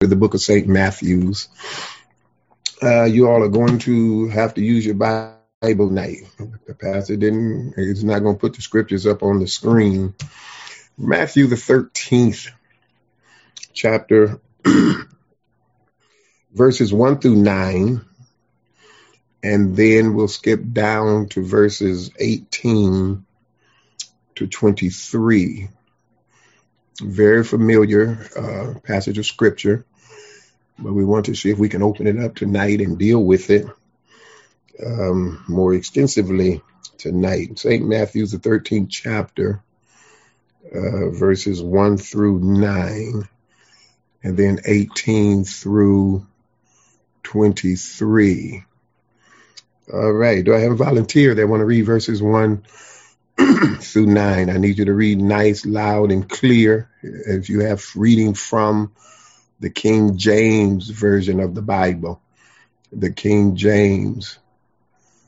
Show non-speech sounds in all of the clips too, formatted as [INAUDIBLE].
the book of St. Matthew's. Uh, you all are going to have to use your Bible night. The pastor didn't, he's not going to put the scriptures up on the screen. Matthew, the 13th chapter, [CLEARS THROAT] verses 1 through 9. And then we'll skip down to verses 18 to 23 very familiar uh, passage of scripture, but we want to see if we can open it up tonight and deal with it um, more extensively tonight. St. Matthew's, the 13th chapter, uh, verses 1 through 9, and then 18 through 23. All right. Do I have a volunteer that want to read verses 1 [CLEARS THROAT] through 9. I need you to read nice, loud, and clear. If you have reading from the King James Version of the Bible, the King James.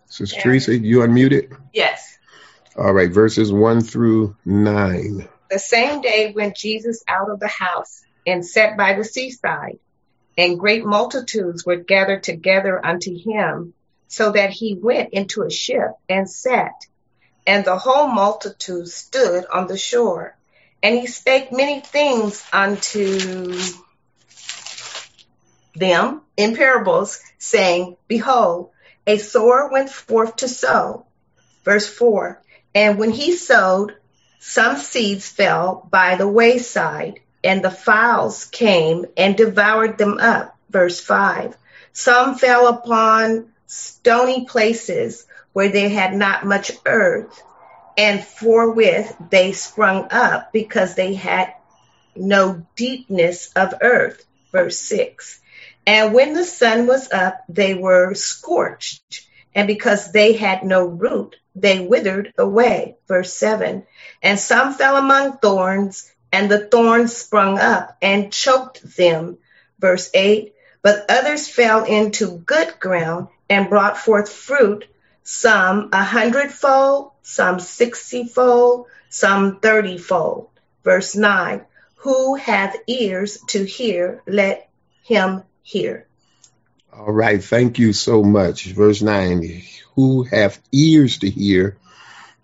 Sister yeah. Teresa, you unmuted? Yes. All right, verses 1 through 9. The same day went Jesus out of the house and sat by the seaside, and great multitudes were gathered together unto him, so that he went into a ship and sat and the whole multitude stood on the shore. And he spake many things unto them in parables, saying, Behold, a sower went forth to sow. Verse 4 And when he sowed, some seeds fell by the wayside, and the fowls came and devoured them up. Verse 5 Some fell upon stony places where they had not much earth, and forthwith they sprung up because they had no deepness of earth. Verse 6. And when the sun was up, they were scorched, and because they had no root, they withered away. Verse 7. And some fell among thorns, and the thorns sprung up and choked them. Verse 8. But others fell into good ground and brought forth fruit some a hundredfold, some sixtyfold, some thirtyfold. Verse 9 Who hath ears to hear, let him hear. All right, thank you so much. Verse 9 Who hath ears to hear,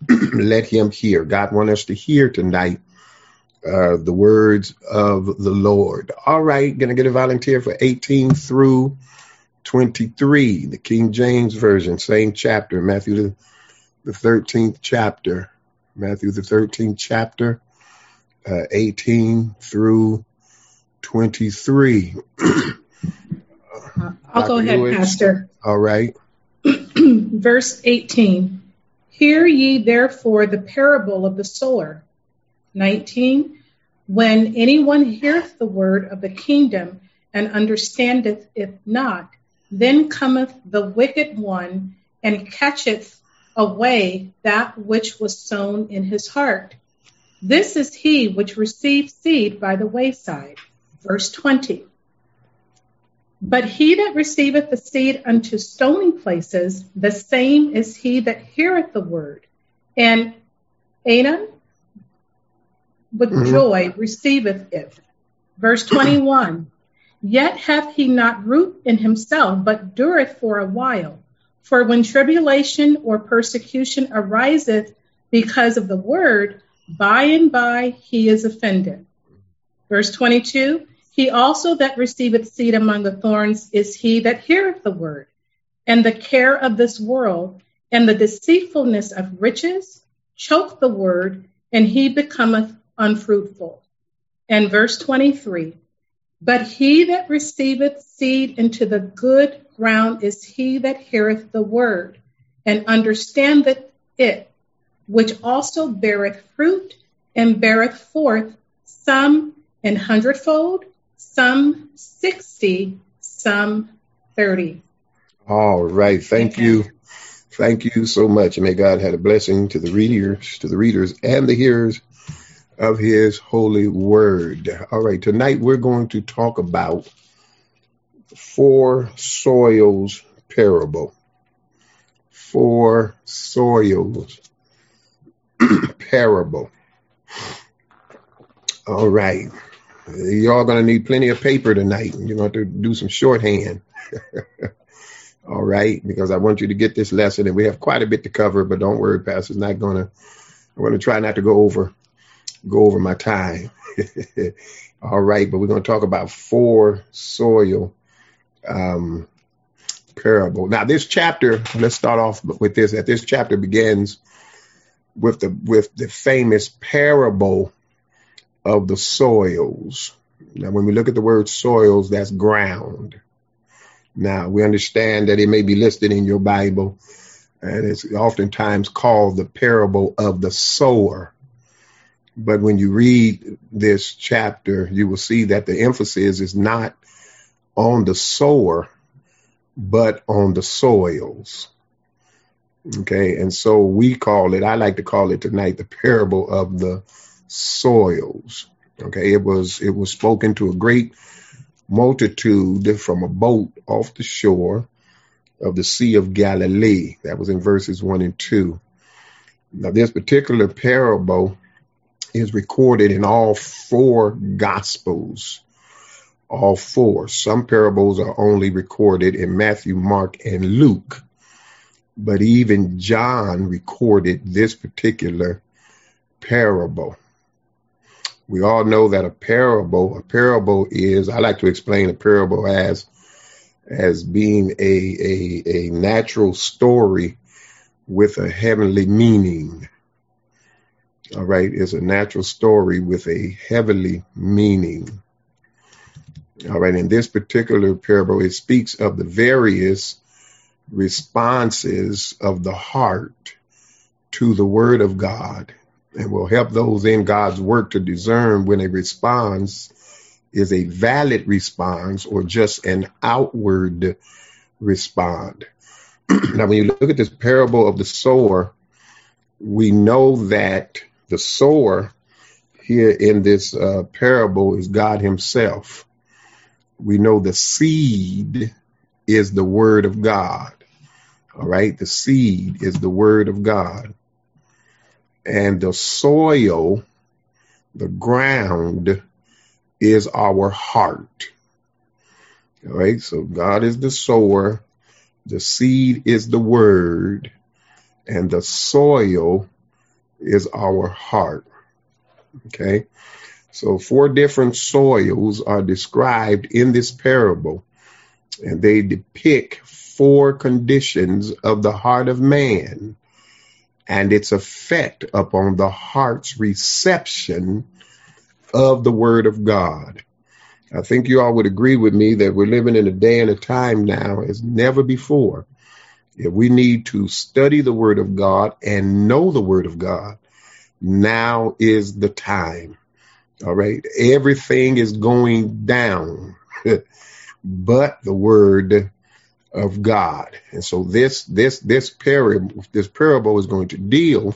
[CLEARS THROAT] let him hear. God wants us to hear tonight uh, the words of the Lord. All right, gonna get a volunteer for 18 through 23, the King James Version, same chapter, Matthew the, the 13th chapter, Matthew the 13th chapter, uh, 18 through 23. [CLEARS THROAT] I'll go ahead, Lewis. Pastor. All right. [CLEARS THROAT] Verse 18 Hear ye therefore the parable of the sower. 19 When anyone heareth the word of the kingdom and understandeth it not, then cometh the wicked one and catcheth away that which was sown in his heart. This is he which received seed by the wayside. Verse 20. But he that receiveth the seed unto stony places, the same is he that heareth the word, and Anan with mm-hmm. joy receiveth it. Verse 21. Yet hath he not root in himself, but dureth for a while. For when tribulation or persecution ariseth because of the word, by and by he is offended. Verse 22 He also that receiveth seed among the thorns is he that heareth the word, and the care of this world and the deceitfulness of riches choke the word, and he becometh unfruitful. And verse 23 but he that receiveth seed into the good ground is he that heareth the word and understandeth it, which also beareth fruit and beareth forth some an hundredfold, some sixty, some thirty. All right. Thank you. Thank you so much. And may God have a blessing to the readers, to the readers and the hearers of his holy word. All right, tonight we're going to talk about four soils parable. Four soils [CLEARS THROAT] parable. All right. Y'all to need plenty of paper tonight. You're to have to do some shorthand. [LAUGHS] All right, because I want you to get this lesson, and we have quite a bit to cover. But don't worry, Pastor's not to. I'm to try not to go over go over my time. [LAUGHS] All right, but we're going to talk about four soil um, parable. Now, this chapter. Let's start off with this. That this chapter begins with the with the famous parable of the soils. Now, when we look at the word soils, that's ground. Now, we understand that it may be listed in your Bible, and it's oftentimes called the parable of the sower. But when you read this chapter, you will see that the emphasis is not on the sower, but on the soils. Okay, and so we call it, I like to call it tonight the parable of the soils. Okay, it was it was spoken to a great multitude from a boat off the shore of the Sea of Galilee. That was in verses one and two. Now, this particular parable is recorded in all four gospels. All four. Some parables are only recorded in Matthew, Mark, and Luke. But even John recorded this particular parable. We all know that a parable, a parable is, I like to explain a parable as as being a, a, a natural story with a heavenly meaning. All right, it's a natural story with a heavenly meaning. All right, in this particular parable, it speaks of the various responses of the heart to the word of God and will help those in God's work to discern when a response is a valid response or just an outward respond. [CLEARS THROAT] now, when you look at this parable of the sower, we know that the sower here in this uh, parable is God Himself. We know the seed is the Word of God. All right, the seed is the Word of God. And the soil, the ground, is our heart. All right, so God is the sower, the seed is the Word, and the soil is our heart. Okay. So four different soils are described in this parable, and they depict four conditions of the heart of man and its effect upon the heart's reception of the word of God. I think you all would agree with me that we're living in a day and a time now as never before if we need to study the Word of God and know the Word of God, now is the time. All right. Everything is going down [LAUGHS] but the Word of God. And so this this this parable this parable is going to deal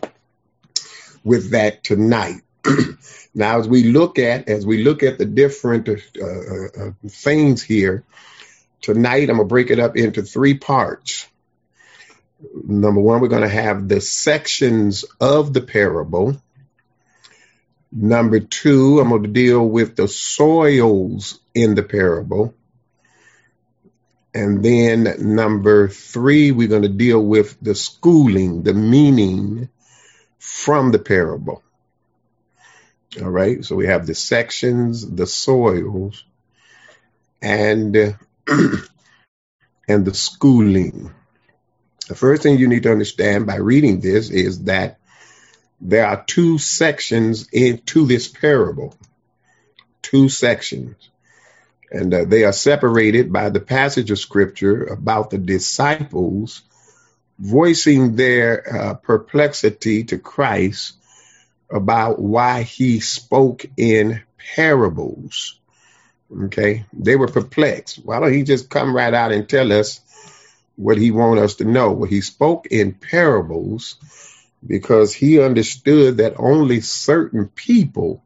with that tonight. [CLEARS THROAT] now, as we look at as we look at the different uh, uh, uh things here tonight, I'm gonna break it up into three parts number one, we're going to have the sections of the parable. Number two, I'm going to deal with the soils in the parable. And then number three, we're going to deal with the schooling, the meaning from the parable. All right. So we have the sections, the soils, and [CLEARS THROAT] and the schooling. The first thing you need to understand by reading this is that there are two sections into this parable. Two sections. And uh, they are separated by the passage of scripture about the disciples voicing their uh, perplexity to Christ about why he spoke in parables. Okay. They were perplexed. Why don't he just come right out and tell us what he wanted us to know. Well, he spoke in parables because he understood that only certain people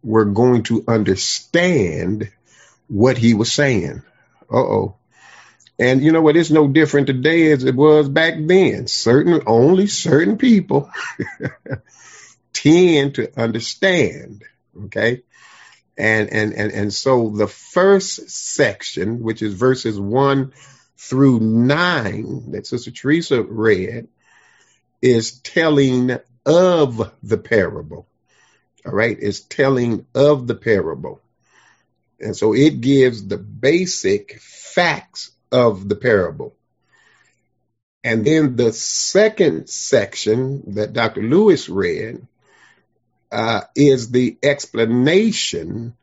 were going to understand what he was saying. Uh oh. And you know what? It's no different today as it was back then. Certain, only certain people [LAUGHS] tend to understand. Okay. And, and, and, and so the first section, which is verses one through nine that Sister Teresa read, is telling of the parable. All right, it's telling of the parable. And so it gives the basic facts of the parable. And then the second section that Dr. Lewis read uh, is the explanation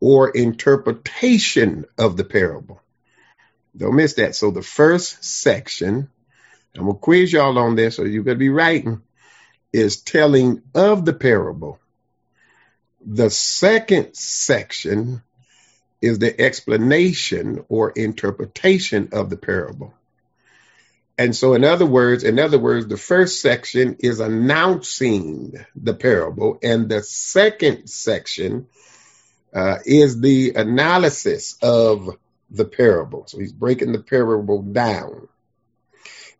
or interpretation of the parable. Don't miss that. So the first section, I'm to quiz y'all on this, so you better be writing, is telling of the parable. The second section is the explanation or interpretation of the parable. And so, in other words, in other words, the first section is announcing the parable, and the second section uh, is the analysis of the parable. So he's breaking the parable down.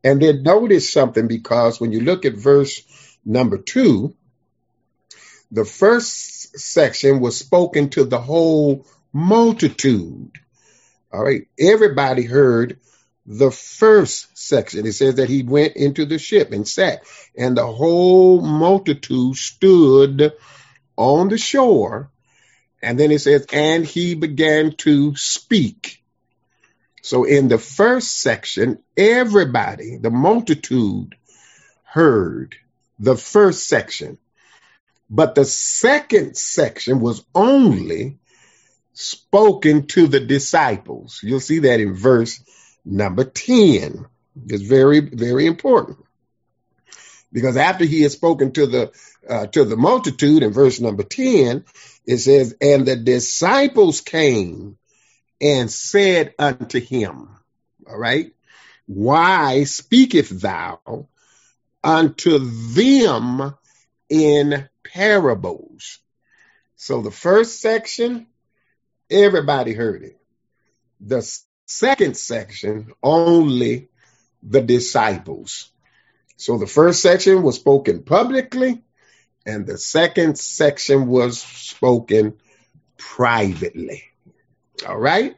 And then notice something because when you look at verse number two, the first section was spoken to the whole multitude. All right. Everybody heard the first section. It says that he went into the ship and sat, and the whole multitude stood on the shore. And then it says, and he began to speak. So in the first section, everybody, the multitude, heard the first section. But the second section was only spoken to the disciples. You'll see that in verse Number 10 is very, very important. Because after he had spoken to the uh, to the multitude in verse number 10, it says, And the disciples came and said unto him, All right, why speaketh thou unto them in parables? So the first section, everybody heard it. The second section, only the disciples. So the first section was spoken publicly, and the second section was spoken privately. All right.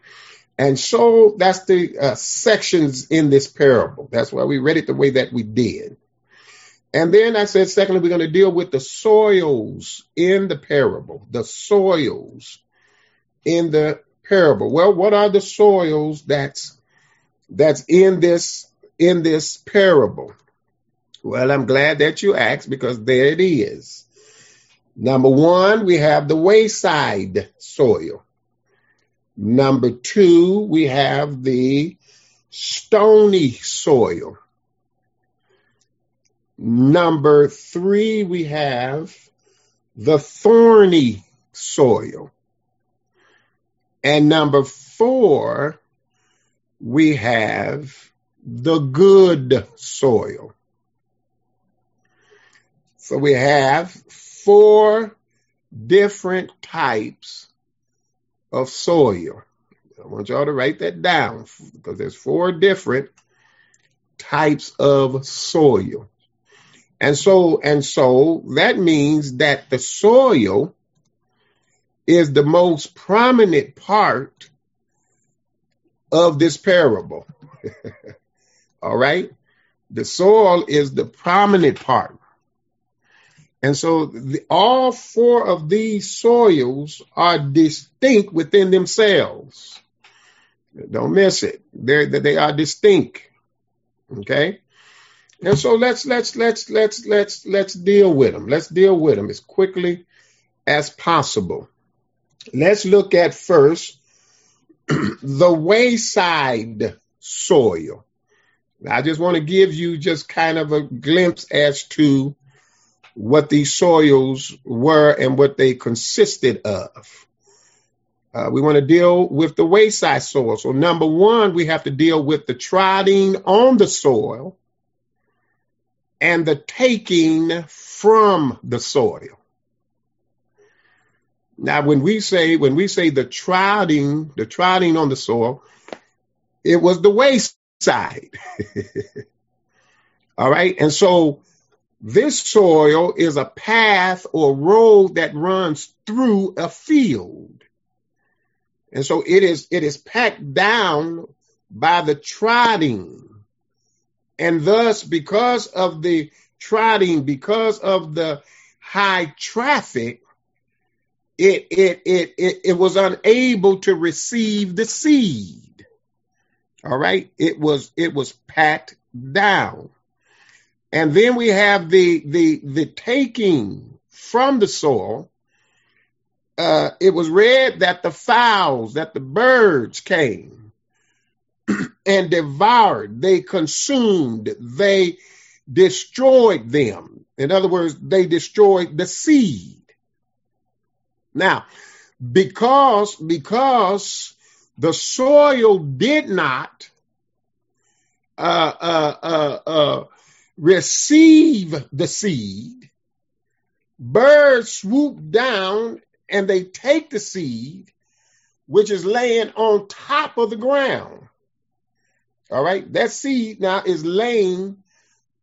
And so that's the uh, sections in this parable. That's why we read it the way that we did. And then I said, secondly, we're going to deal with the soils in the parable, the soils in the parable. Well, what are the soils that's that's in this in this parable? Well, I'm glad that you asked because there it is. Number one, we have the wayside soil. Number two, we have the stony soil. Number three, we have the thorny soil. And number four, we have the good soil. So we have four different types of soil. I want y'all to write that down because there's four different types of soil. And so and so that means that the soil is the most prominent part of this parable. [LAUGHS] All right? The soil is the prominent part. And so the, all four of these soils are distinct within themselves. Don't miss it. They're, they are distinct. Okay? And so let's let's let's let's let's let's deal with them. Let's deal with them as quickly as possible. Let's look at first [CLEARS THROAT] the wayside soil. I just want to give you just kind of a glimpse as to what these soils were and what they consisted of. Uh, we want to deal with the wayside soil. So, number one, we have to deal with the trotting on the soil and the taking from the soil. Now, when we say when we say the trotting, the trotting on the soil, it was the wayside. [LAUGHS] All right, and so This soil is a path or road that runs through a field. And so it is it is packed down by the trotting. And thus, because of the trotting, because of the high traffic, it it it it, it was unable to receive the seed. All right. It was it was packed down. And then we have the the the taking from the soil. Uh, it was read that the fowls, that the birds came [CLEARS THROAT] and devoured, they consumed, they destroyed them. In other words, they destroyed the seed. Now, because because the soil did not uh, uh, uh, uh receive the seed, birds swoop down and they take the seed, which is laying on top of the ground. All right, that seed now is laying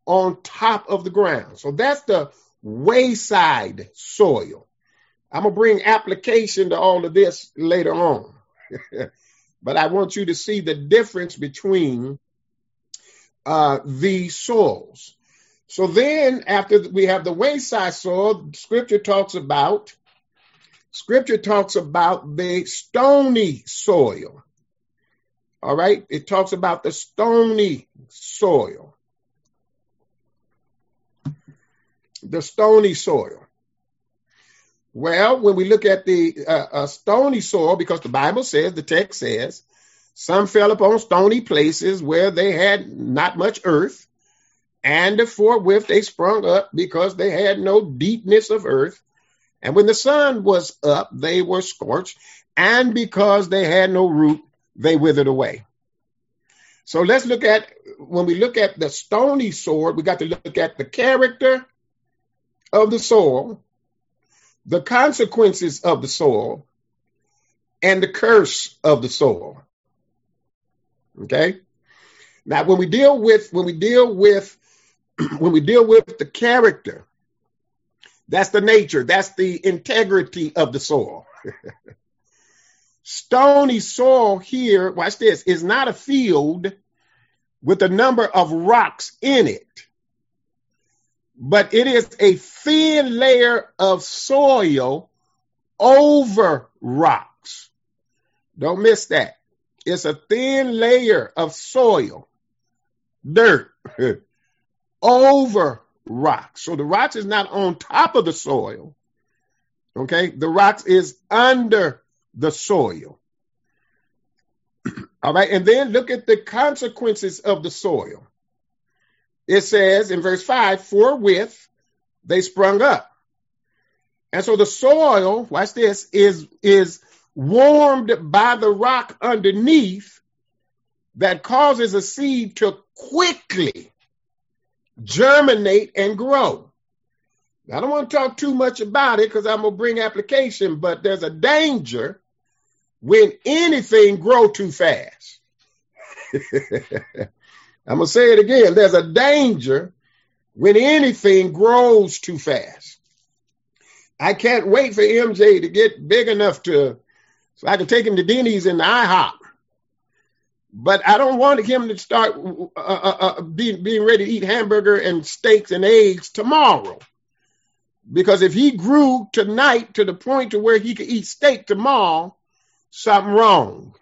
on top of the ground. So that's the wayside soil. I'm going to bring application to all of this later on. [LAUGHS] but I want you to see the difference between uh, the soils. So then, after we have the wayside soil, Scripture talks about Scripture talks about the stony soil. All right, it talks about the stony soil. The stony soil. Well, when we look at the uh, uh, stony soil, because the Bible says, the text says, some fell upon stony places where they had not much earth, and forthwith they sprung up because they had no deepness of earth. And when the sun was up, they were scorched, and because they had no root, they withered away. So let's look at, when we look at the stony sword, we got to look at the character of the soil, the consequences of the soil, and the curse of the soil. Okay. Now, when we deal with when we deal with [CLEARS THROAT] when we deal with the character, that's the nature, that's the integrity of the soil. [LAUGHS] Stony soil here, watch this, is not a field with a number of rocks in it, but it is a thin layer of soil over rocks. Don't miss that. It's a thin layer of soil, dirt, [LAUGHS] over rocks. So the rocks is not on top of the soil. Okay. The rocks is under the soil. [CLEARS THROAT] All right. And then look at the consequences of the soil. It says in verse 5 forthwith they sprung up. And so the soil, watch this, is, is warmed by the rock underneath that causes a seed to quickly germinate and grow. I don't want to talk too much about it because I'm going to bring application, but there's a danger when anything grow too fast. [LAUGHS] I'm going to say it again. There's a danger when anything grows too fast. I can't wait for MJ to get big enough to so I can take him to Denny's and the IHOP. But I don't want him to start uh, uh, uh, being, being ready to eat hamburger and steaks and eggs tomorrow. Because if he grew tonight to the point to where he could eat steak tomorrow, something wrong.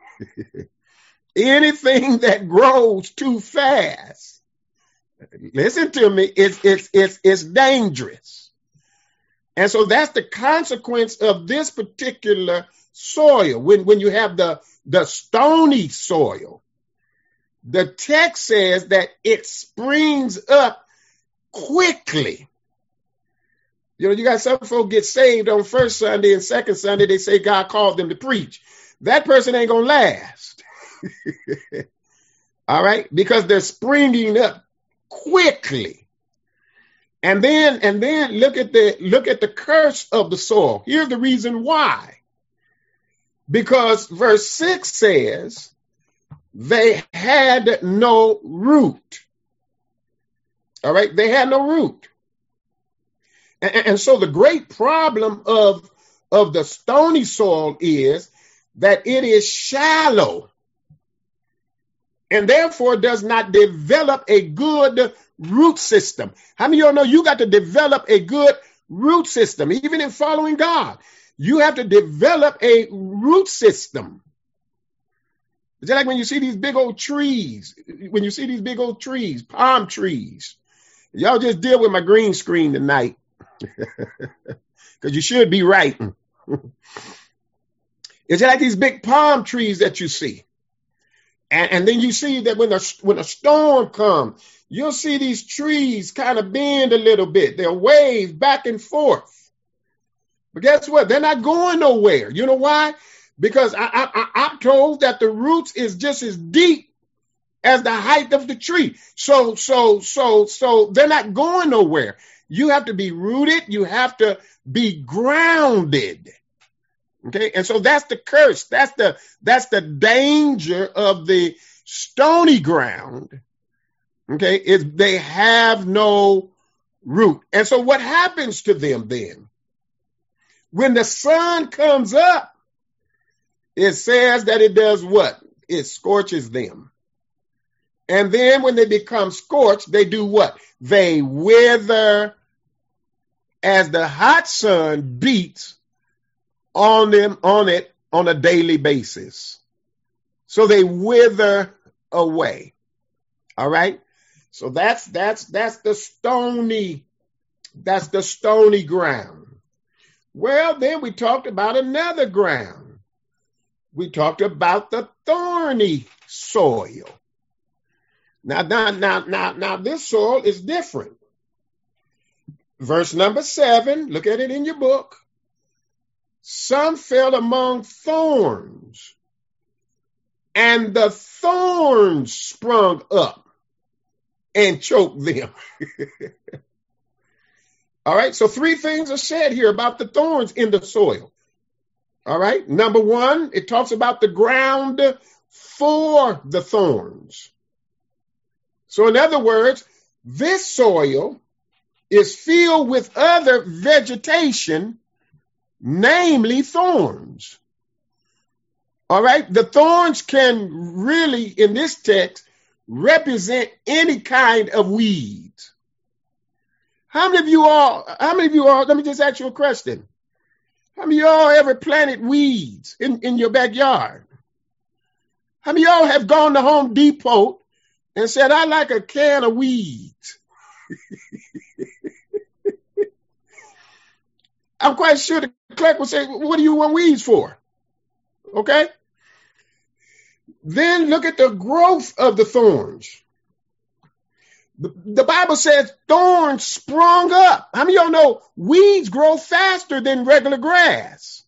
[LAUGHS] Anything that grows too fast, listen to me, it's, it's, it's, it's dangerous. And so that's the consequence of this particular soil, when, when you have the, the stony soil, the text says that it springs up quickly. You know, you got some folk get saved on first Sunday and second Sunday, they say God called them to preach. That person ain't gonna last. [LAUGHS] All right, because they're springing up quickly. And then and then look at the look at the curse of the soil. Here's the reason why. Because verse 6 says, they had no root. All right, they had no root. And, and so the great problem of, of the stony soil is that it is shallow and therefore does not develop a good root system. How many of y'all know you got to develop a good root system, even in following God? You have to develop a root system. It's like when you see these big old trees, when you see these big old trees, palm trees. Y'all just deal with my green screen tonight. [LAUGHS] Because you should be right. [LAUGHS] it's like these big palm trees that you see. And, and then you see that when a, when a storm comes, you'll see these trees kind of bend a little bit. They'll wave back and forth. But guess what? They're not going nowhere. You know why? Because I, I, I'm told that the roots is just as deep as the height of the tree. So, so, so, so they're not going nowhere. You have to be rooted. You have to be grounded. Okay. And so that's the curse. That's the, that's the danger of the stony ground. Okay. Is they have no root. And so what happens to them then? When the sun comes up, it says that it does what? It scorches them. And then when they become scorched, they do what? They wither as the hot sun beats on them on it on a daily basis. So they wither away. All right? So that's that's that's the stony that's the stony ground. Well, then we talked about another ground. We talked about the thorny soil. Now, now, now, now, now, this soil is different. Verse number seven, look at it in your book. Some fell among thorns, and the thorns sprung up and choked them. [LAUGHS] All right, so three things are said here about the thorns in the soil. All right, number one, it talks about the ground for the thorns. So, in other words, this soil is filled with other vegetation, namely thorns. All right, the thorns can really, in this text, represent any kind of weeds. How many of you all, how many of you all, let me just ask you a question. How many of y'all ever planted weeds in, in your backyard? How many of y'all have gone to Home Depot and said, I like a can of weeds? [LAUGHS] I'm quite sure the clerk will say, What do you want weeds for? Okay? Then look at the growth of the thorns. The, Bible says thorns sprung up. How many of y'all know weeds grow faster than regular grass?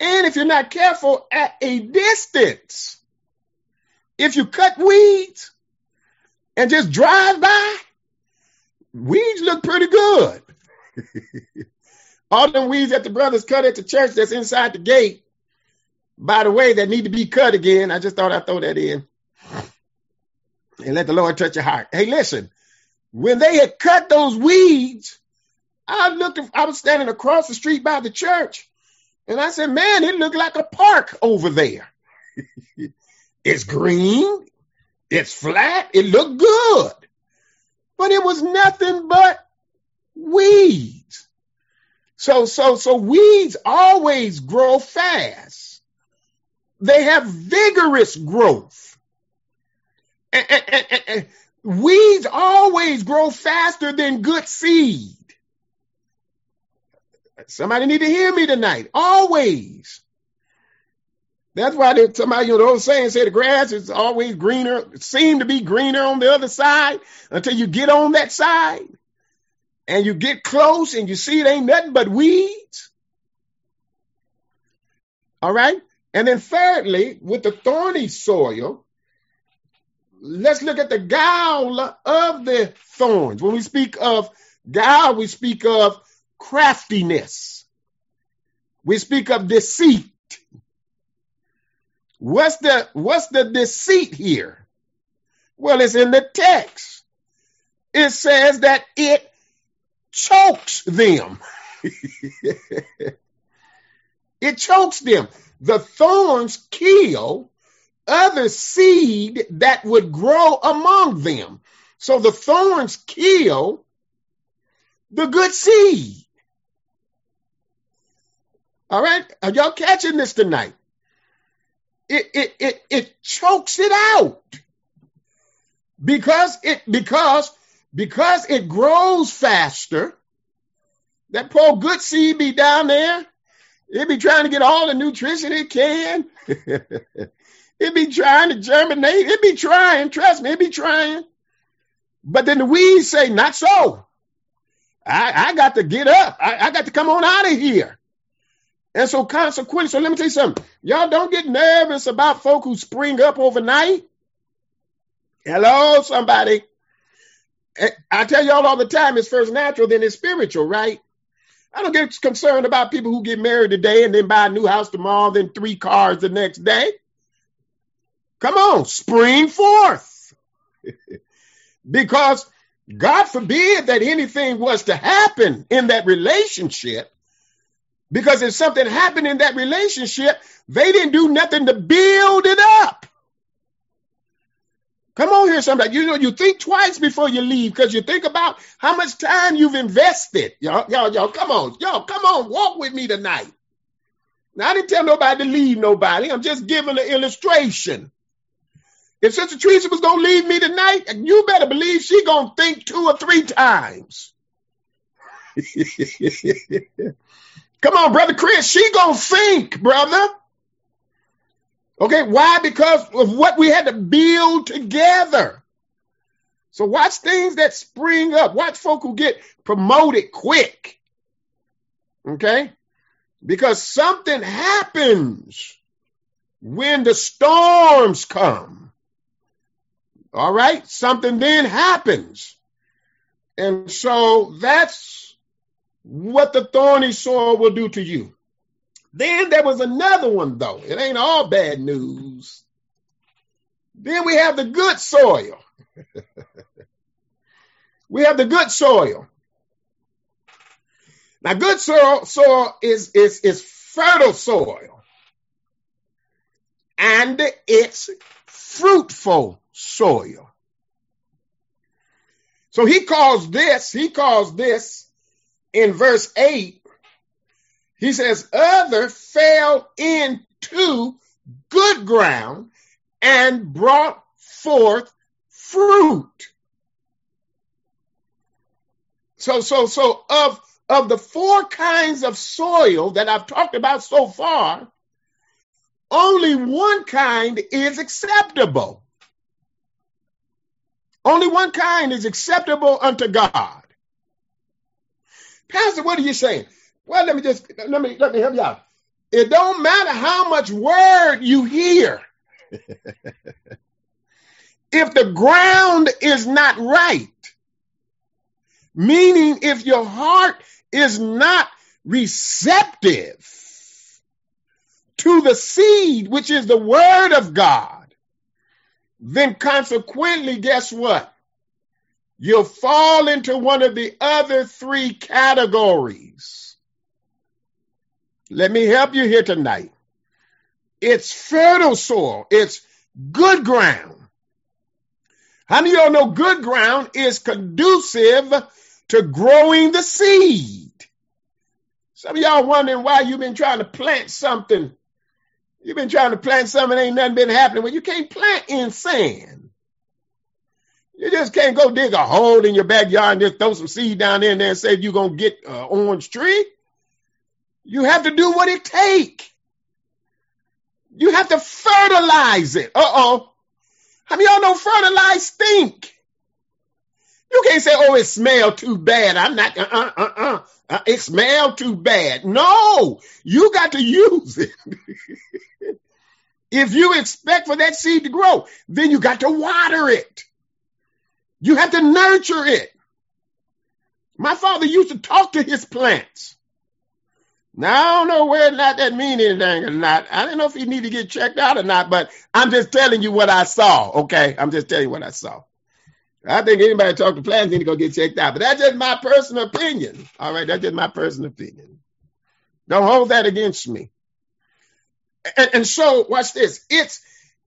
And if you're not careful at a distance, if you cut weeds and just drive by, weeds look pretty good. [LAUGHS] All them weeds that the brothers cut at the church that's inside the gate, by the way, that need to be cut again. I just thought I'd throw that in and let the Lord touch your heart. Hey, listen, when they had cut those weeds, I looked, I was standing across the street by the church, and I said, man, it looked like a park over there. [LAUGHS] it's green, it's flat, it looked good, but it was nothing but weeds. So, so, so weeds always grow fast. They have vigorous growth weeds always grow faster than good seed. Somebody need to hear me tonight. Always. That's why somebody, you know, those sayings say the grass is always greener, seem to be greener on the other side until you get on that side and you get close and you see it ain't nothing but weeds. All right. And then thirdly, with the thorny soil, let's look at the gall of the thorns. When we speak of gall, we speak of craftiness. We speak of deceit. What's the what's the deceit here? Well, it's in the text. It says that it chokes them. [LAUGHS] it chokes them. The thorns kill other seed that would grow among them. So the thorns kill the good seed. All right. Are y'all catching this tonight? It, it, it, it chokes it out because it, because, because it grows faster. That poor good seed be down there. It be trying to get all the nutrition it can. [LAUGHS] it be trying to germinate. It be trying. Trust me, it be trying. But then the weeds say, not so. I, I got to get up. I, I got to come on out of here. And so consequently, so let me tell you something. Y'all don't get nervous about folk who spring up overnight. Hello, somebody. Eh, I tell y'all all the time, it's first natural, then it's spiritual, right? I don't get concerned about people who get married today and then buy a new house tomorrow, then three cars the next day. Come on, spring forth. [LAUGHS] because God forbid that anything was to happen in that relationship. Because if something happened in that relationship, they didn't do nothing to build it up. Come on here, somebody. You know, you think twice before you leave because you think about how much time you've invested. Y'all, y'all, y'all, come on. Y'all, come on. Walk with me tonight. Now, I didn't tell nobody to leave nobody. I'm just giving an illustration. If Sister Teresa was to leave me tonight, you better believe she to think two or three times. [LAUGHS] Come on, Brother Chris. She to think, brother. Okay, why? Because of what we had to build together. So watch things that spring up. Watch folk who get promoted quick. Okay? Because something happens when the storms come. All right? Something then happens. And so that's what the thorny soil will do to you. Then there was another one, though. It ain't all bad news. Then we have the good soil. [LAUGHS] we have the good soil. Now, good soil, soil is, is, is fertile soil. And it's fruitful soil. So he calls this, he calls this in verse 8 he says, other fell into good ground and brought forth fruit. So, so, so of, of the four kinds of soil that I've talked about so far, only one kind is acceptable. Only one kind is acceptable unto God. Pastor, what are you saying? Well, let me just let me let me help you out. It don't matter how much word you hear. [LAUGHS] if the ground is not right, meaning if your heart is not receptive to the seed, which is the word of God, then consequently, guess what? You'll fall into one of the other three categories. Let me help you here tonight. It's fertile soil. It's good ground. How many of y'all know good ground is conducive to growing the seed? Some of y'all wondering why you've been trying to plant something. You've been trying to plant something, ain't nothing been happening. Well, you can't plant in sand. You just can't go dig a hole in your backyard and just throw some seed down in there and say you're to get an orange tree. You have to do what it takes. You have to fertilize it. Uh oh. How many y'all know fertilize stink? You can't say, oh, it smell too bad. I'm not, uh uh uh uh. uh it smell too bad. No, you got to use it. [LAUGHS] if you expect for that seed to grow, then you got to water it. You have to nurture it. My father used to talk to his plants. Now I don't know whether or not that mean anything or not. I don't know if he need to get checked out or not, but I'm just telling you what I saw. Okay, I'm just telling you what I saw. I think anybody talk to plants need to go get checked out. But that's just my personal opinion. All right, that's just my personal opinion. Don't hold that against me. And, and so, watch this. It's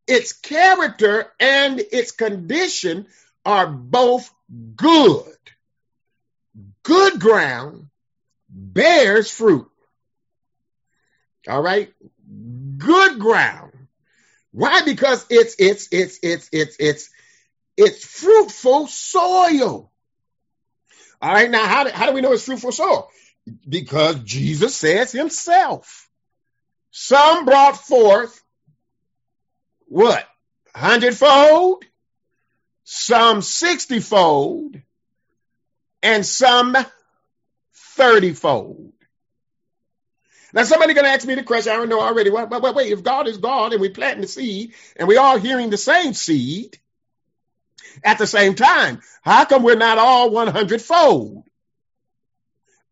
its character and its condition are both good. Good ground bears fruit. All right. Good ground. Why? Because it's it's it's it's it's it's it's fruitful soil. All right. Now, how do, how do we know it's fruitful soil? Because Jesus says himself. Some brought forth what? Hundredfold, some sixtyfold, and some thirtyfold. Now, somebody going to ask me the question. I don't know already. Wait, wait, wait. If God is God and we plant the seed and we all hearing the same seed at the same time, how come we're not all 100 fold?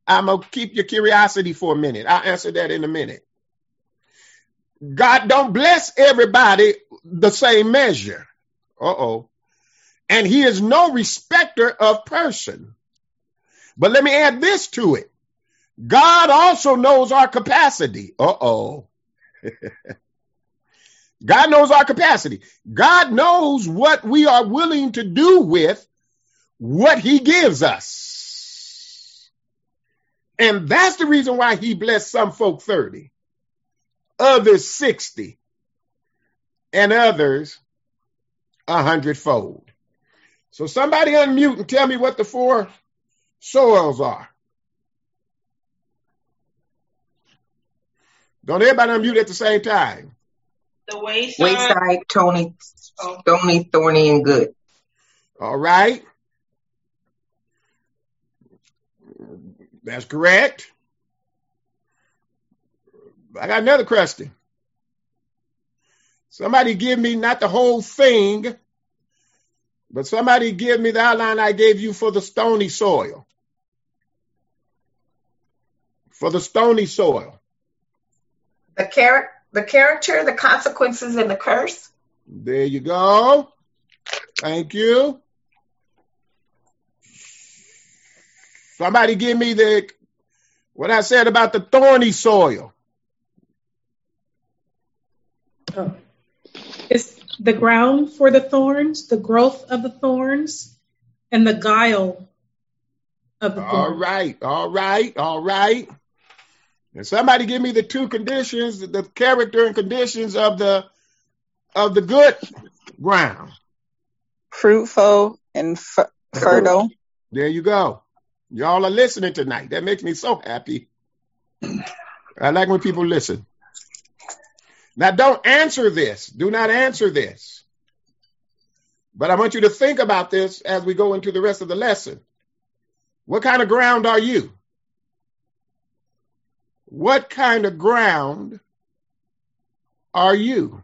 I'm going to keep your curiosity for a minute. I'll answer that in a minute. God don't bless everybody the same measure. Uh-oh. And he is no respecter of person. But let me add this to it. God also knows our capacity. Uh-oh. [LAUGHS] God knows our capacity. God knows what we are willing to do with what he gives us. And that's the reason why he blessed some folk 30, others 60, and others a hundredfold. So somebody unmute and tell me what the four soils are. Don't everybody unmute at the same time. The wayside. Wayside, Tony, oh. stony, thorny, and good. All right. That's correct. I got another question. Somebody give me not the whole thing, but somebody give me the outline I gave you for the stony soil. For the stony soil. The char- the character, the consequences, and the curse. There you go. Thank you. Somebody give me the what I said about the thorny soil. Oh. It's the ground for the thorns, the growth of the thorns, and the guile of the thorns. All right, all right, all right. And somebody give me the two conditions, the character and conditions of the of the good ground. Fruitful and f- fertile. There you go. Y'all are listening tonight. That makes me so happy. I like when people listen. Now, don't answer this. Do not answer this. But I want you to think about this as we go into the rest of the lesson. What kind of ground are you? What kind of ground are you?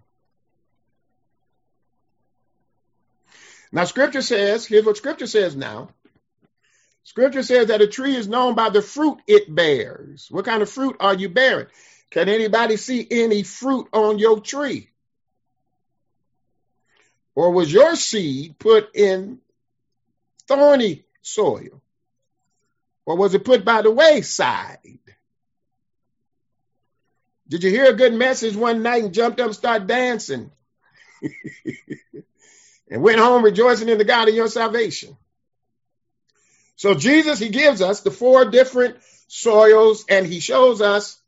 Now, scripture says, here's what scripture says now. Scripture says that a tree is known by the fruit it bears. What kind of fruit are you bearing? Can anybody see any fruit on your tree? Or was your seed put in thorny soil? Or was it put by the wayside? Did you hear a good message one night and jumped up and started dancing? [LAUGHS] and went home rejoicing in the God of your salvation. So Jesus, he gives us the four different soils and he shows us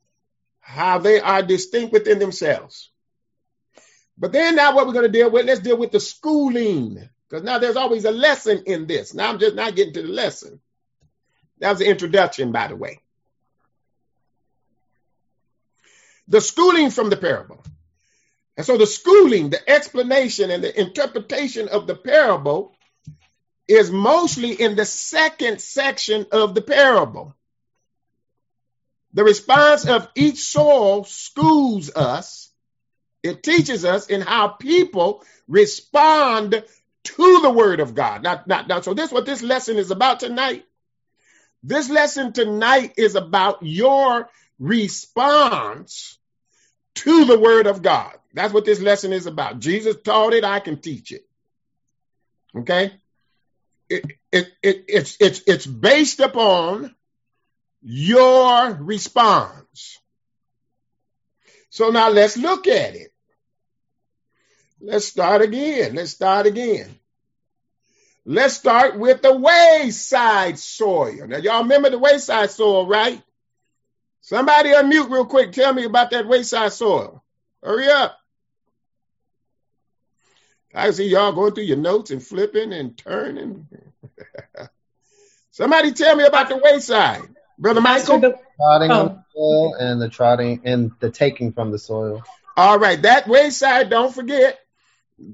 how they are distinct within themselves. But then now what we're going to deal with, let's deal with the schooling. Because now there's always a lesson in this. Now I'm just not getting to the lesson. That was the introduction, by the way. The schooling from the parable. And so the schooling, the explanation, and the interpretation of the parable is mostly in the second section of the parable. The response of each soul schools us. It teaches us in how people respond to the word of God. Not, not, not. So this is what this lesson is about tonight. This lesson tonight is about your response to the word of God. That's what this lesson is about. Jesus taught it. I can teach it. Okay. it, it, it, it's, it's, it's based upon your response. So now let's look at it. Let's start again. Let's start again. Let's start with the wayside soil. Now, y'all remember the wayside soil, right? Somebody unmute real quick. Tell me about that wayside soil. Hurry up. I see y'all going through your notes and flipping and turning. [LAUGHS] Somebody tell me about the wayside. Brother Michael? The- trotting Oh. on the soil and the trotting and the taking from the soil. All right, that wayside, don't forget.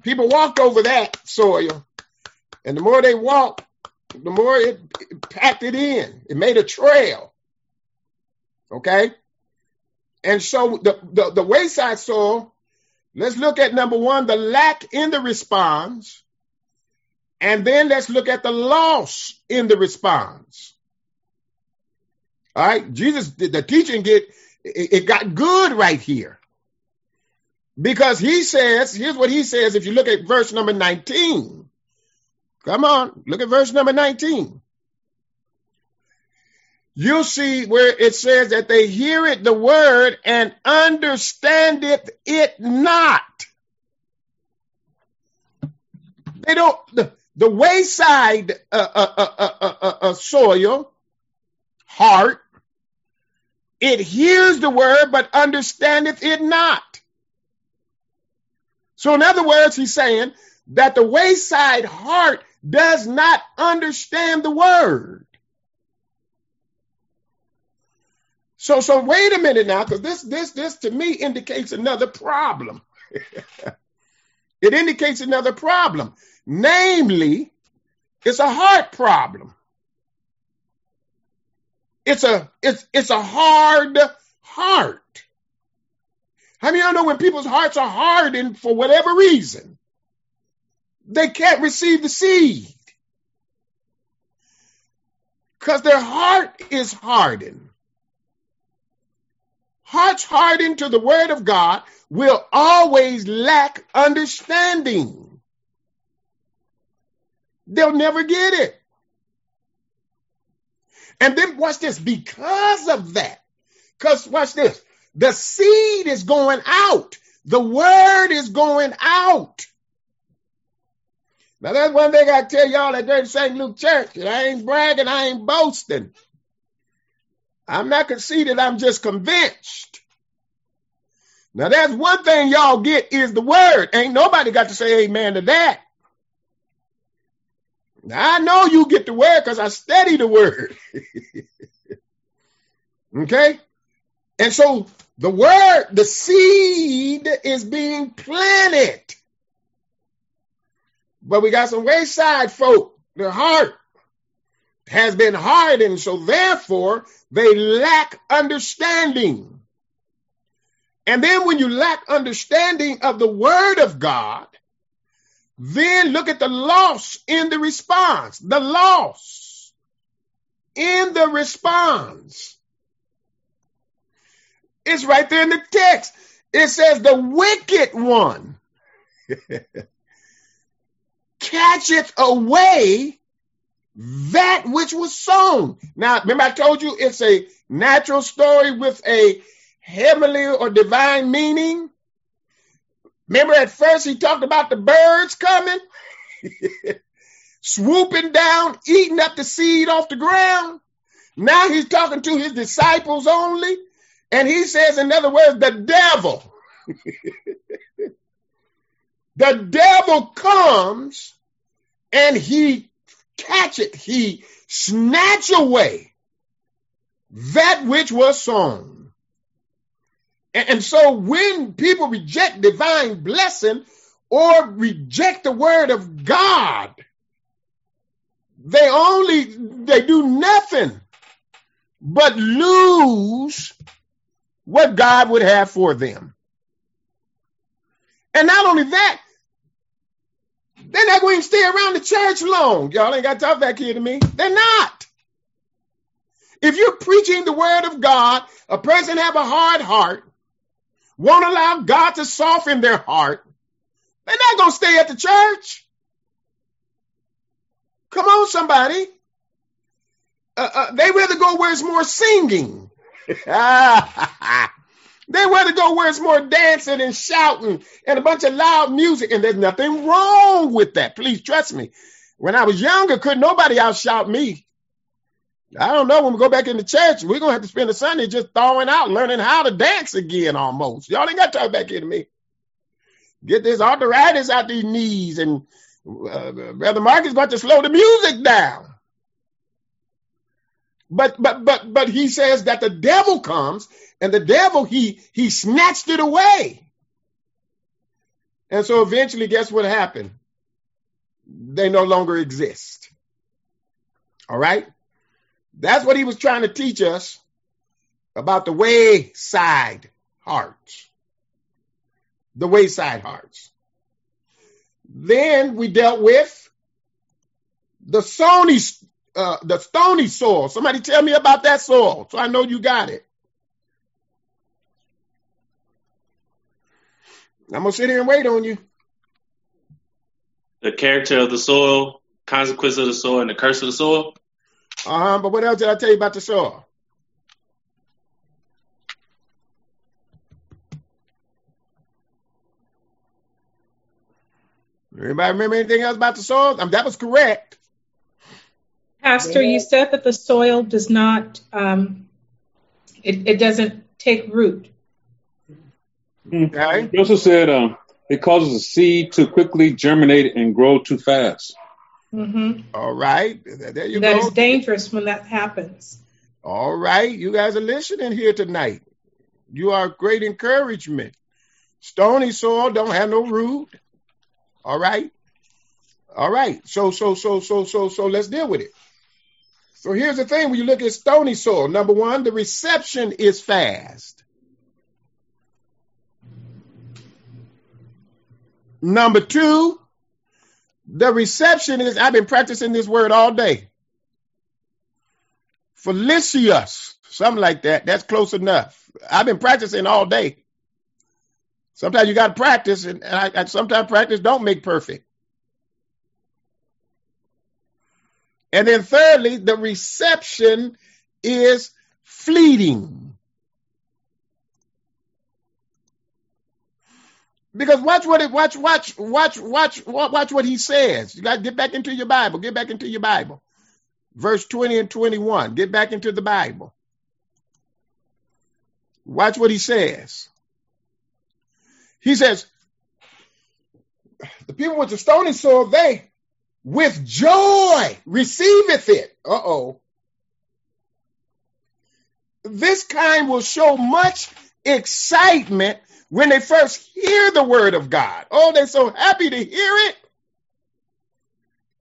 People walked over that soil. And the more they walked, the more it, it packed it in. It made a trail. Okay? And so the, the, the wayside soil, let's look at number one, the lack in the response. And then let's look at the loss in the response. All right, Jesus, the teaching get it, got good right here. Because he says, here's what he says if you look at verse number 19. Come on, look at verse number 19. You'll see where it says that they hear it, the word, and understand it, not. They don't, the, the wayside uh, uh, uh, uh, uh, uh, uh, soil, heart, it hears the word, but understandeth it not. So, in other words, he's saying that the wayside heart does not understand the word. So, so wait a minute now, because this, this, this to me indicates another problem. [LAUGHS] it indicates another problem. Namely, it's a heart problem. It's a it's it's a hard heart. How many of you know when people's hearts are hardened for whatever reason, they can't receive the seed? Because their heart is hardened. Hearts hardened to the word of God will always lack understanding. They'll never get it. And then watch this, because of that, because watch this, the seed is going out. The word is going out. Now that's one thing I tell y'all at Great St. Luke Church. I ain't bragging, I ain't boasting. I'm not conceited, I'm just convinced. Now that's one thing y'all get is the word. Ain't nobody got to say amen to that. I know you get the word because I study the word. [LAUGHS] okay? And so the word, the seed is being planted. But we got some wayside folk, their heart has been hardened, so therefore they lack understanding. And then when you lack understanding of the word of God, then look at the loss in the response. The loss in the response. It's right there in the text. It says, the wicked one [LAUGHS] catcheth away that which was sown. Now, remember I told you it's a natural story with a heavenly or divine meaning. Remember at first he talked about the birds coming, [LAUGHS] swooping down, eating up the seed off the ground. Now he's talking to his disciples only. And he says, in other words, the devil. [LAUGHS] the devil comes and he catch it, he snatch away that which was sown. And, so when people reject divine blessing or reject the word of God, they only they do nothing but lose what God would have for them. And not only that, they're not going to stay around the church long. Y'all ain't got to talk back here to me. They're not. If you're preaching the word of God, a person have a hard heart, won't allow God to soften their heart, they're not going to stay at the church. Come on, somebody. Uh, uh, they rather go where it's more singing. [LAUGHS] they rather go where it's more dancing and shouting and a bunch of loud music. And there's nothing wrong with that. Please trust me. When I was younger, couldn't nobody outshout me. I don't know. When we go back into church, we're gonna have to spend the Sunday just thawing out, learning how to dance again. Almost, y'all ain't got to talk back into me. Get this arthritis out these knees, and uh, Brother Marcus got to slow the music down. But but but but he says that the devil comes, and the devil he he snatched it away. And so eventually, guess what happened? They no longer exist. All right. That's what he was trying to teach us about the wayside hearts. The wayside hearts. Then we dealt with the stony, uh, the stony soil. Somebody tell me about that soil, so I know you got it. I'm gonna sit here and wait on you. The character of the soil, consequence of the soil, and the curse of the soil. Uh huh. But what else did I tell you about the soil? Anybody remember anything else about the soil? Um, that was correct. Pastor, you said that the soil does not, um, it, it doesn't take root. Okay. He also said um, it causes a seed to quickly germinate and grow too fast. Hmm All right. There you That go. is dangerous when that happens. All right. You guys are listening here tonight. You are great encouragement. Stony soil don't have no root. All right. All right. So, so, so, so, so, so let's deal with it. So here's the thing when you look at stony soil, number one, the reception is fast. Number two, the reception is, I've been practicing this word all day. Felicius, something like that. That's close enough. I've been practicing all day. Sometimes you got to practice, and I, I, sometimes practice don't make perfect. And then thirdly, the reception is fleeting. Because watch what it watch watch watch watch watch what he says. You got to get back into your Bible. Get back into your Bible. Verse 20 and 21. Get back into the Bible. Watch what he says. He says, the people with the stony soil, they with joy receiveth it. Uh-oh. This kind will show much excitement when they first hear the word of God. Oh, they're so happy to hear it.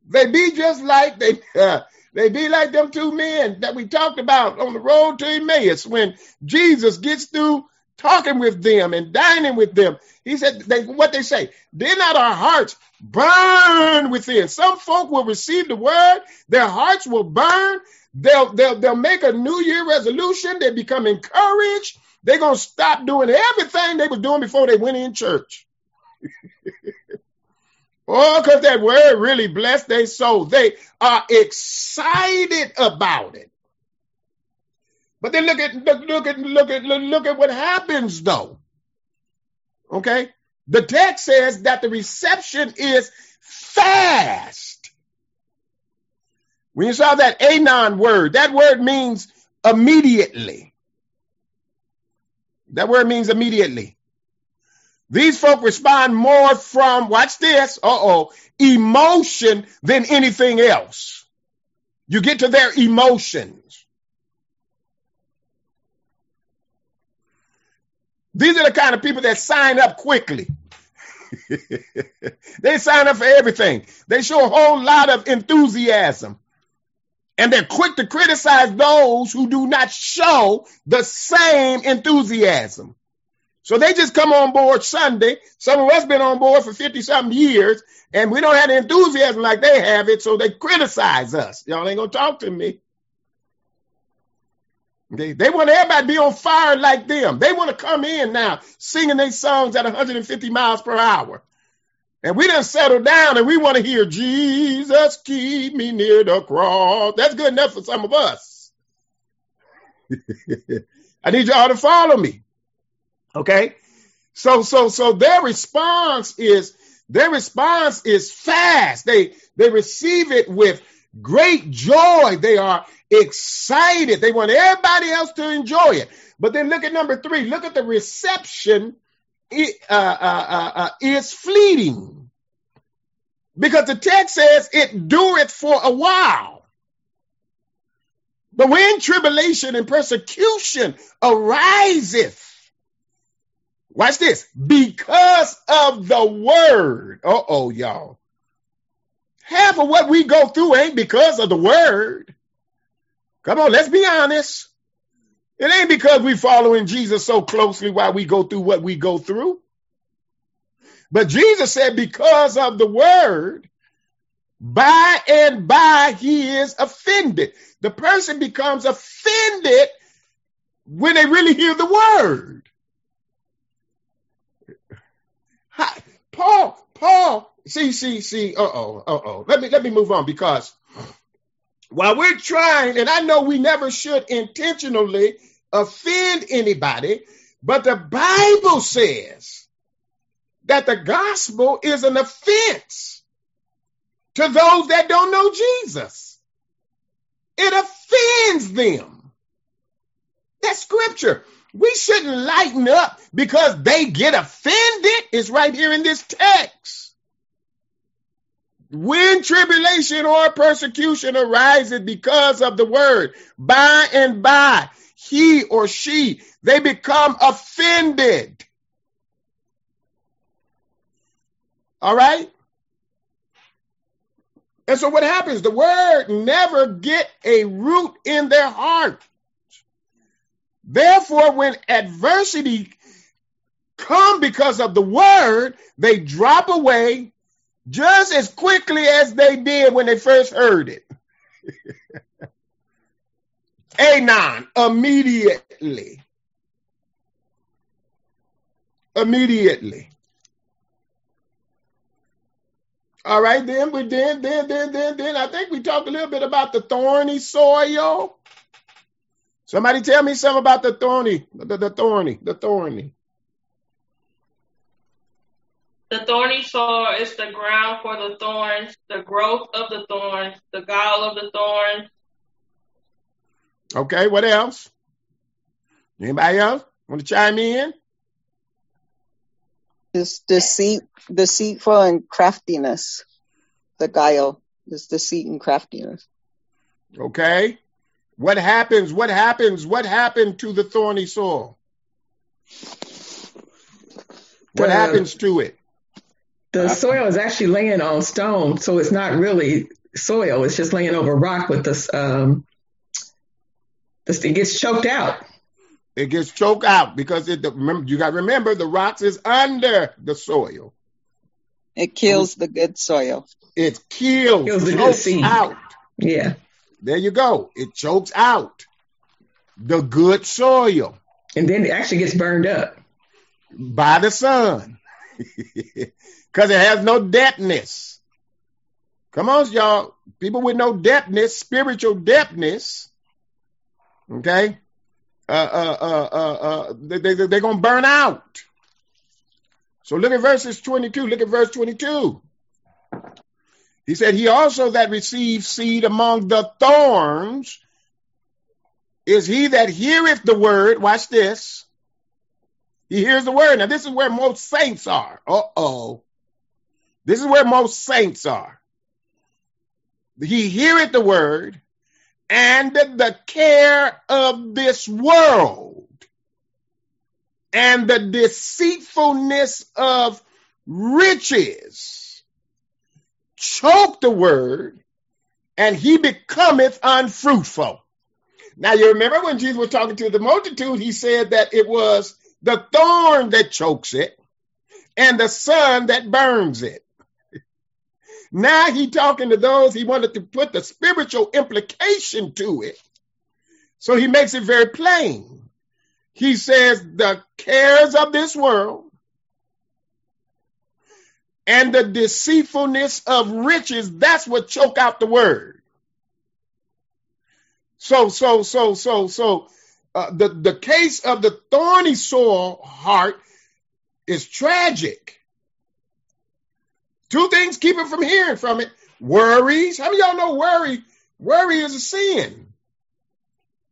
They be just like they uh, [LAUGHS] they be like them two men that we talked about on the road to Emmaus when Jesus gets through talking with them and dining with them. He said, they, what they say, did not our hearts burn within? Some folk will receive the word, their hearts will burn. They'll, they'll, they'll make a new year resolution. They become encouraged. They're going to stop doing everything they were doing before they went in church. [LAUGHS] oh, because that word really blessed their soul. They are excited about it. But then look at look, look at look at look at what happens though. Okay? The text says that the reception is fast. When you saw that anon word, that word means immediately. That word means immediately. These folk respond more from, watch this, uh oh, emotion than anything else. You get to their emotions. These are the kind of people that sign up quickly. [LAUGHS] they sign up for everything. They show a whole lot of enthusiasm. And they're quick to criticize those who do not show the same enthusiasm. So they just come on board Sunday. Some of us been on board for 50 something years and we don't have the enthusiasm like they have it. So they criticize us. Y'all ain't going to talk to me. They, they want everybody to be on fire like them. They want to come in now singing their songs at 150 miles per hour And we done settle down and we want to hear Jesus keep me near the cross. That's good enough for some of us. [LAUGHS] I need y'all to follow me. Okay. So, so, so their response is, their response is fast. They, they receive it with great joy. They are excited. They want everybody else to enjoy it. But then look at number three. Look at the reception it, uh, uh, uh, uh, is fleeting. Because the text says it dureth for a while. But when tribulation and persecution ariseth, watch this, because of the word. Uh oh, y'all. Half of what we go through ain't because of the word. Come on, let's be honest. It ain't because we following Jesus so closely while we go through what we go through. But Jesus said, because of the word, by and by he is offended. The person becomes offended when they really hear the word. Paul, Paul, see, see, see, uh oh, uh oh. Let me let me move on because while we're trying, and I know we never should intentionally offend anybody, but the Bible says that the gospel is an offense to those that don't know Jesus. It offends them. That's scripture. We shouldn't lighten up because they get offended. It's right here in this text. When tribulation or persecution arises because of the word, by and by, he or she, they become offended. All right? And so what happens? The word never get a root in their heart. Therefore, when adversity come because of the word, they drop away just as quickly as they did when they first heard it. [LAUGHS] Anon, immediately. Immediately. All right, then we then then then then then I think we talked a little bit about the thorny soil. Somebody tell me something about the thorny, the, the thorny, the thorny. The thorny soil is the ground for the thorns, the growth of the thorns, the gall of the thorns. Okay, what else? Anybody else want to chime in? It's deceit, deceitful and craftiness. The guile is deceit and craftiness. Okay. What happens? What happens? What happened to the thorny soil? What The- happens to it? The soil is actually laying on stone, so it's not really soil. It's just laying over rock with this. Um, this it gets choked out. It gets choked out because it. Remember, you got to remember the rocks is under the soil. It kills the good soil. It kills, it Kills the good seed. out. Yeah, There you go. It chokes out the good soil and then it actually gets burned up. by the sun [LAUGHS] because it has no depthness. Come on, y'all. People with no depthness, spiritual depthness, okay, uh, uh, uh, uh, uh, they, they, they're going to burn out. So look at verses 22. Look at verse 22. He said, He also that receives seed among the thorns is he that heareth the word. Watch this. He hears the word. Now, this is where most saints are. Uh oh. This is where most saints are. He heareth the word, and the care of this world, and the deceitfulness of riches choke the word, and he becometh unfruitful. Now, you remember when Jesus was talking to the multitude, he said that it was the thorn that chokes it and the sun that burns it. Now he talking to those he wanted to put the spiritual implication to it. So he makes it very plain. He says the cares of this world and the deceitfulness of riches. That's what choke out the word. So, so, so, so, so, uh, the, the case of the thorny soil heart is tragic. Two things keep it from hearing from it. Worries. How many y'all know worry? Worry is a sin.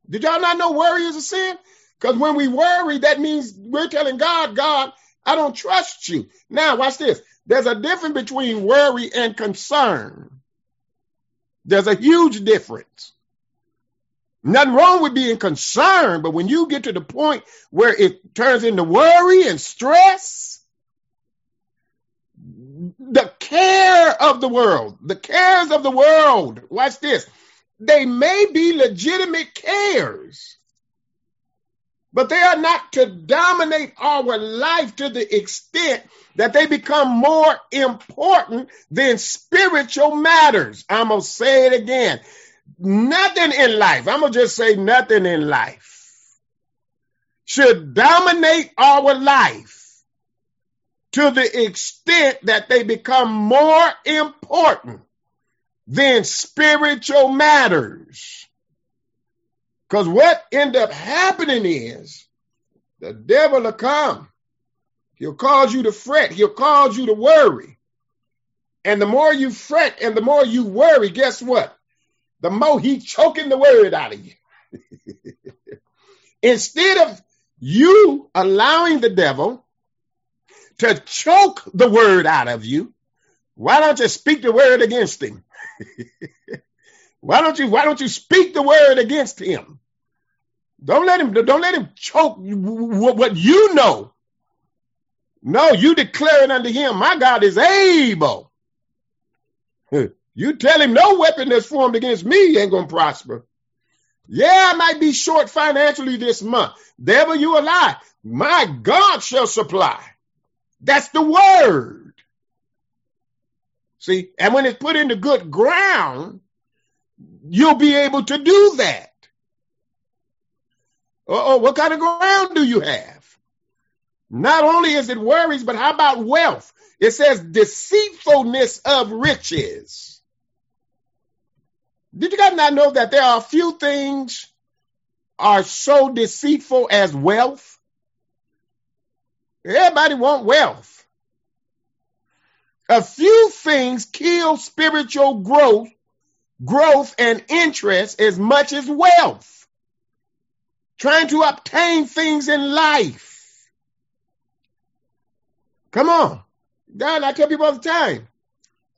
Did y'all not know worry is a sin? Because when we worry, that means we're telling God, God, I don't trust you. Now, watch this. There's a difference between worry and concern. There's a huge difference. Nothing wrong with being concerned, but when you get to the point where it turns into worry and stress, care of the world, the cares of the world, watch this, they may be legitimate cares, but they are not to dominate our life to the extent that they become more important than spiritual matters. I'm going to say it again. Nothing in life, I'm going to just say nothing in life, should dominate our life to the extent that they become more important than spiritual matters. Because what end up happening is the devil will come. He'll cause you to fret. He'll cause you to worry. And the more you fret and the more you worry, guess what? The more he choking the word out of you. [LAUGHS] Instead of you allowing the devil to choke the word out of you, why don't you speak the word against him? [LAUGHS] why don't you why don't you speak the word against him? Don't let him don't let him choke what you know. No, you declare it unto him. My God is able. [LAUGHS] You tell him no weapon that's formed against me ain't gonna prosper. Yeah, I might be short financially this month. Devil, you a lie. My God shall supply. That's the word. See, and when it's put into good ground, you'll be able to do that. Oh, what kind of ground do you have? Not only is it worries, but how about wealth? It says deceitfulness of riches. Did you guys not know that there are few things are so deceitful as wealth? Everybody want wealth. A few things kill spiritual growth, growth and interest as much as wealth. Trying to obtain things in life. Come on. God, I tell people all the time.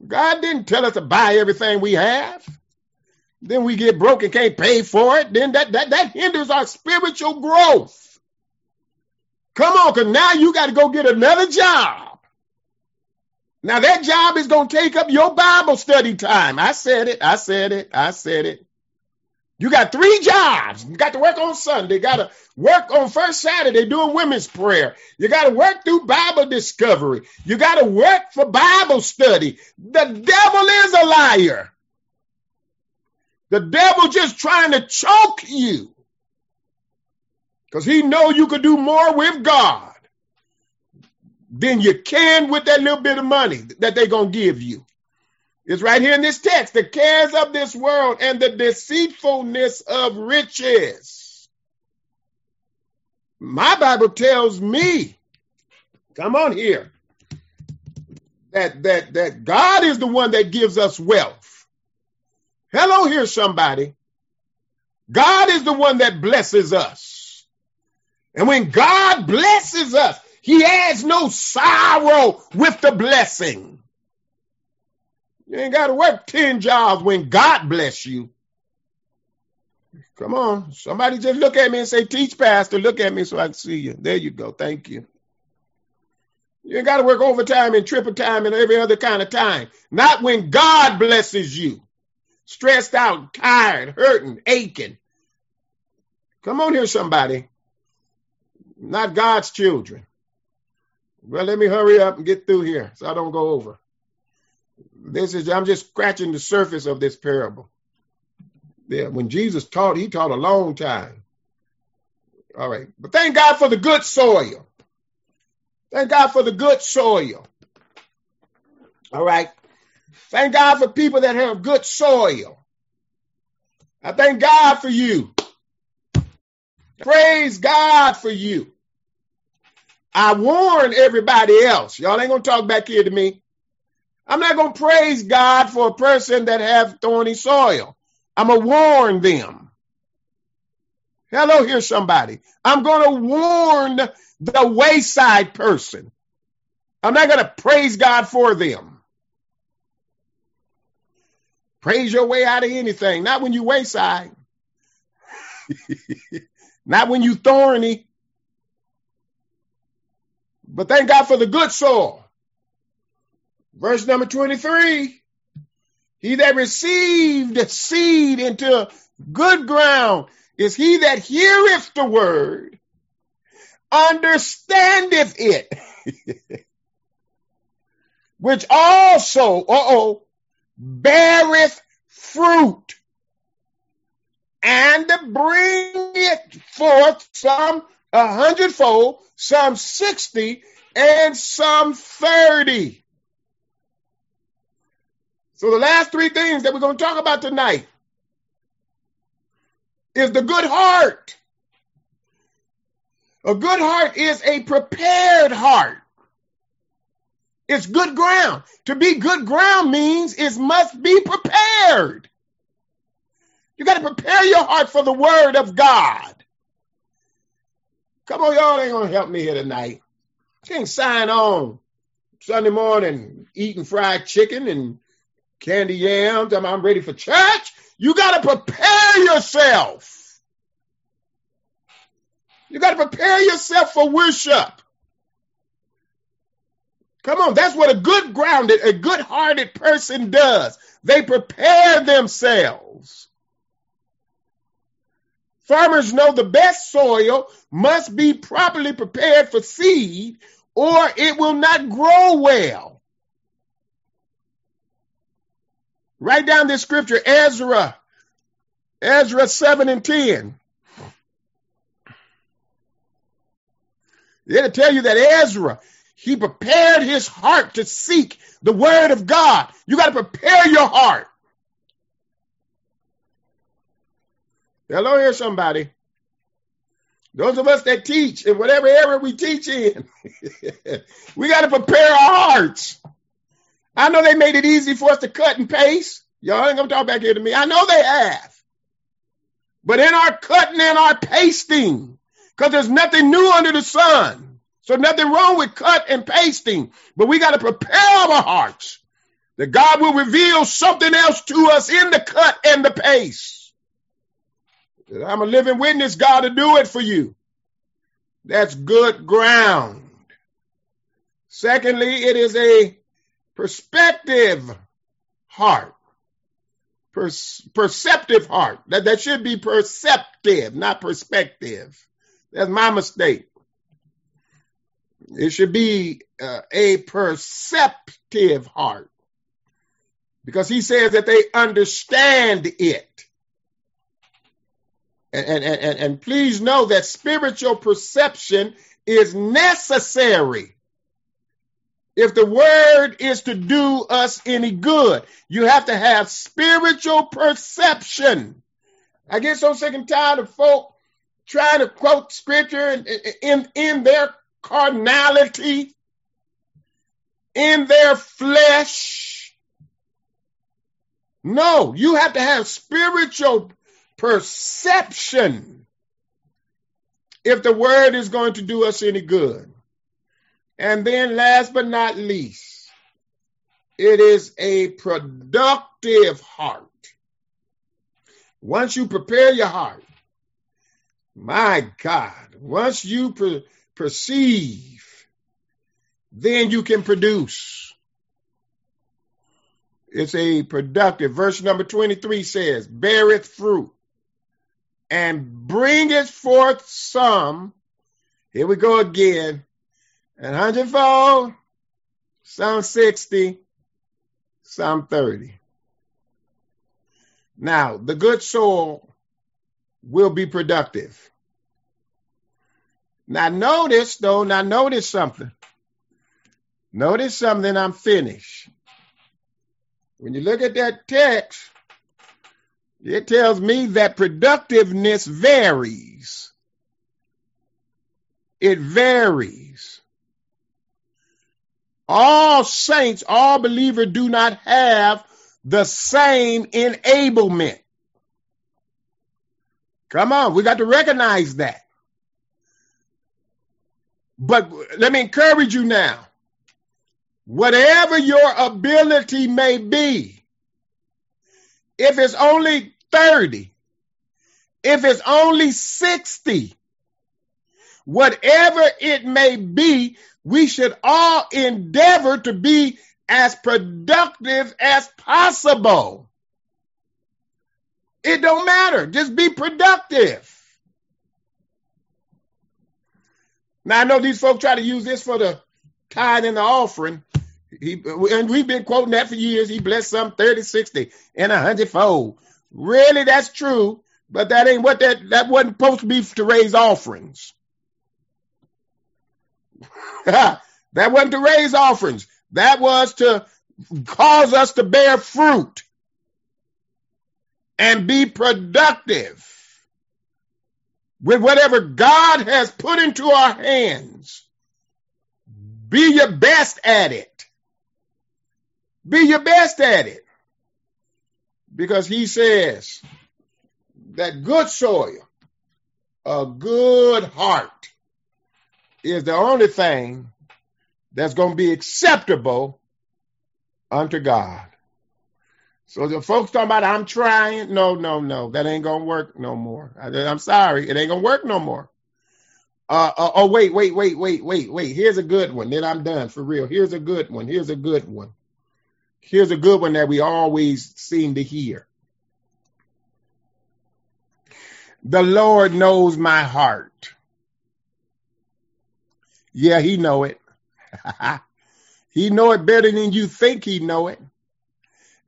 God didn't tell us to buy everything we have. Then we get broke and can't pay for it. Then that, that, that hinders our spiritual growth. Come on, because now you got to go get another job. Now that job is going to take up your Bible study time. I said it. I said it. I said it. You got three jobs. You got to work on Sunday. Got to work on first Saturday doing women's prayer. You got to work through Bible discovery. You got to work for Bible study. The devil is a liar. The devil just trying to choke you. Because he know you could do more with God than you can with that little bit of money that they're going to give you. It's right here in this text. The cares of this world and the deceitfulness of riches. My Bible tells me, come on here, that, that, that God is the one that gives us wealth. Hello here, somebody. God is the one that blesses us. And when God blesses us, he has no sorrow with the blessing. You ain't got to work 10 jobs when God bless you. Come on. Somebody just look at me and say, Teach, Pastor. Look at me so I can see you. There you go. Thank you. You ain't got to work overtime and triple time and every other kind of time. Not when God blesses you. Stressed out, tired, hurting, aching. Come on here, somebody. Not God's children. Well, let me hurry up and get through here so I don't go over. This is I'm just scratching the surface of this parable. Yeah, when Jesus taught, he taught a long time. All right. But thank God for the good soil. Thank God for the good soil. All right. Thank God for people that have good soil. I thank God for you. Praise God for you. I warn everybody else. Y'all ain't gonna talk back here to me. I'm not gonna praise God for a person that have thorny soil. I'm gonna warn them. Hello, here somebody. I'm gonna warn the wayside person. I'm not gonna praise God for them. Praise your way out of anything. Not when you wayside. [LAUGHS] Not when you thorny. But thank God for the good soil. Verse number 23. He that received seed into good ground is he that heareth the word, understandeth it, [LAUGHS] which also, uh-oh, beareth fruit and bring it forth some a hundredfold, some sixty, and some thirty. So the last three things that we're going to talk about tonight is the good heart. A good heart is a prepared heart. It's good ground. To be good ground means it must be prepared. You got to prepare your heart for the word of God. Come on, y'all ain't gonna help me here tonight. Can't sign on Sunday morning eating fried chicken and candy yams. I'm, I'm ready for church. You got to prepare yourself. You got to prepare yourself for worship. Come on, that's what a good grounded, a good hearted person does. They prepare themselves. Farmers know the best soil must be properly prepared for seed or it will not grow well. Write down this scripture, Ezra, Ezra 7 and 10. It'll tell you that Ezra, he prepared his heart to seek the word of God. You got to prepare your heart. Hello here, somebody. Those of us that teach in whatever area we teach in, [LAUGHS] we got to prepare our hearts. I know they made it easy for us to cut and paste. Y'all ain't gonna talk back here to me. I know they have. But in our cutting and our pasting, because there's nothing new under the sun. So nothing wrong with cut and pasting. But we got to prepare our hearts that God will reveal something else to us in the cut and the paste. I'm a living witness, God to do it for you. That's good ground. Secondly, it is a perspective heart. Per- perceptive heart. That, that should be perceptive, not perspective. That's my mistake. It should be uh, a perceptive heart. Because he says that they understand it. And, and, and, and please know that spiritual perception is necessary if the word is to do us any good. You have to have spiritual perception. I get so sick and tired of folk trying to quote scripture in, in, in their carnality, in their flesh. No, you have to have spiritual perception if the word is going to do us any good. And then last but not least, it is a productive heart. Once you prepare your heart, my God, once you per- perceive, then you can produce. It's a productive. Verse number 23 says, beareth fruit and bringeth forth some. Here we go again. An hundredfold, some 60, some 30. Now, the good soil will be productive. Now, notice though, now notice something. Notice something, I'm finished. When you look at that text, it tells me that productiveness varies. It varies. All saints, all believers do not have the same enablement. Come on, we got to recognize that. But let me encourage you now. Whatever your ability may be, if it's only 30, if it's only 60, whatever it may be, we should all endeavor to be as productive as possible. It don't matter. Just be productive. Now I know these folks try to use this for the tithe and the offering. He, and we've been quoting that for years. He blessed some 30, 60, and a hundredfold. Really, that's true, but that ain't what that that wasn't supposed to be to raise offerings. [LAUGHS] that wasn't to raise offerings. That was to cause us to bear fruit and be productive with whatever God has put into our hands. Be your best at it. Be your best at it. Because he says that good soil, a good heart, is the only thing that's going to be acceptable unto God. So the folks talking about I'm trying, no, no, no, that ain't gonna work no more. I, am sorry, it ain't gonna work no more. Uh, uh, oh wait, wait, wait, wait, wait, wait. Here's a good one. Then I'm done for real. Here's a good one. Here's a good one. Here's a good one that we always seem to hear. The Lord knows my heart. Yeah, he know it. [LAUGHS] he know it better than you think he know it.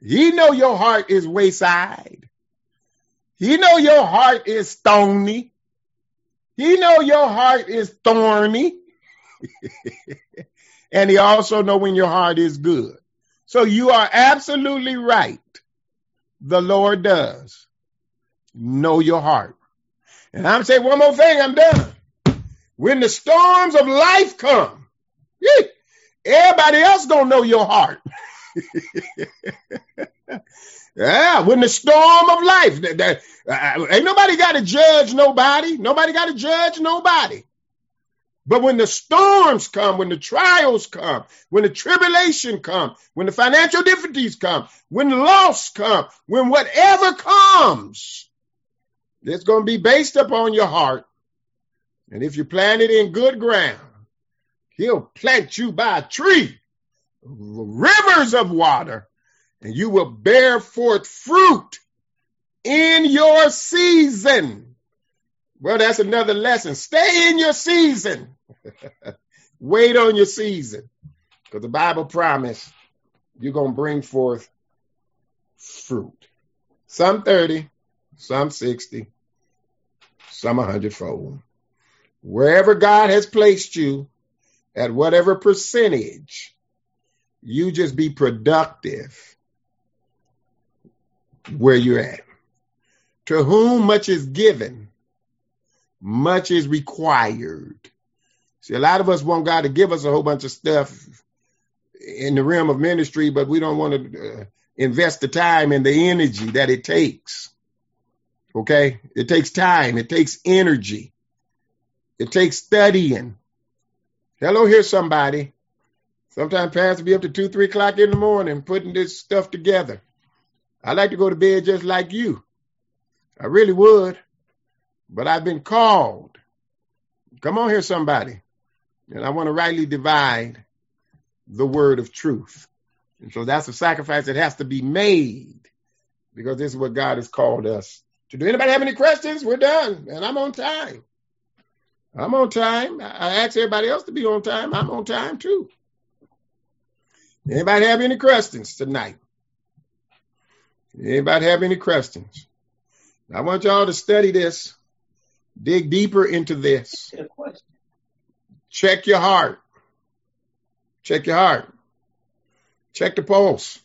He know your heart is wayside. He know your heart is stony. He know your heart is thorny. [LAUGHS] and he also know when your heart is good. So you are absolutely right. The Lord does know your heart. And I'm saying one more thing, I'm done. When the storms of life come, everybody else gonna know your heart. [LAUGHS] yeah, when the storm of life, that, that, uh, ain't nobody got to judge nobody. Nobody got to judge nobody. But when the storms come, when the trials come, when the tribulation come, when the financial difficulties come, when the loss come, when whatever comes, it's going to be based upon your heart. And if you plant it in good ground, he'll plant you by a tree, rivers of water, and you will bear forth fruit in your season. Well, that's another lesson. Stay in your season. [LAUGHS] Wait on your season. Because the Bible promised you're going to bring forth fruit. Some 30, some 60, some a hundredfold. Wherever God has placed you, at whatever percentage, you just be productive where you're at. To whom much is given, much is required. See, a lot of us want God to give us a whole bunch of stuff in the realm of ministry, but we don't want to uh, invest the time and the energy that it takes. Okay? It takes time, it takes energy, it takes studying. Hello, here's somebody. Sometimes pastor be up to two, three o'clock in the morning putting this stuff together. I like to go to bed just like you. I really would, but I've been called. Come on here, somebody. And I want to rightly divide the word of truth. And so that's a sacrifice that has to be made because this is what God has called us to do. Anybody have any questions? We're done. And I'm on time. I'm on time. I ask everybody else to be on time. I'm on time too. Anybody have any questions tonight? Anybody have any questions? I want y'all to study this, dig deeper into this. Check your heart. Check your heart. Check the pulse.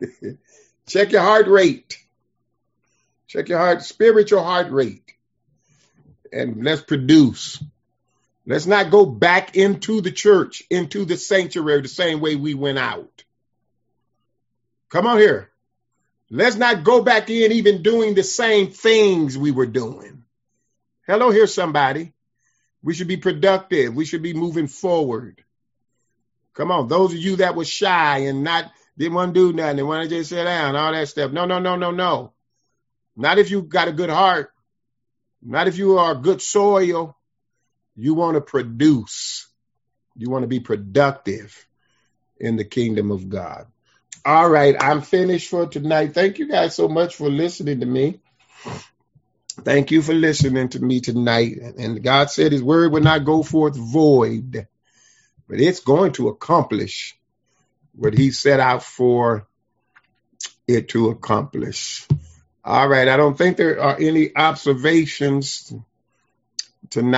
[LAUGHS] Check your heart rate. Check your heart, spiritual heart rate. And let's produce. Let's not go back into the church, into the sanctuary, the same way we went out. Come on here. Let's not go back in even doing the same things we were doing. Hello, here, somebody. We should be productive. We should be moving forward. Come on, those of you that were shy and not didn't want to do nothing, they want to just sit down, all that stuff. No, no, no, no, no. Not if you got a good heart. Not if you are good soil. You want to produce. You want to be productive in the kingdom of God. All right, I'm finished for tonight. Thank you guys so much for listening to me. Thank you for listening to me tonight. And God said his word will not go forth void, but it's going to accomplish what he set out for it to accomplish. All right, I don't think there are any observations tonight.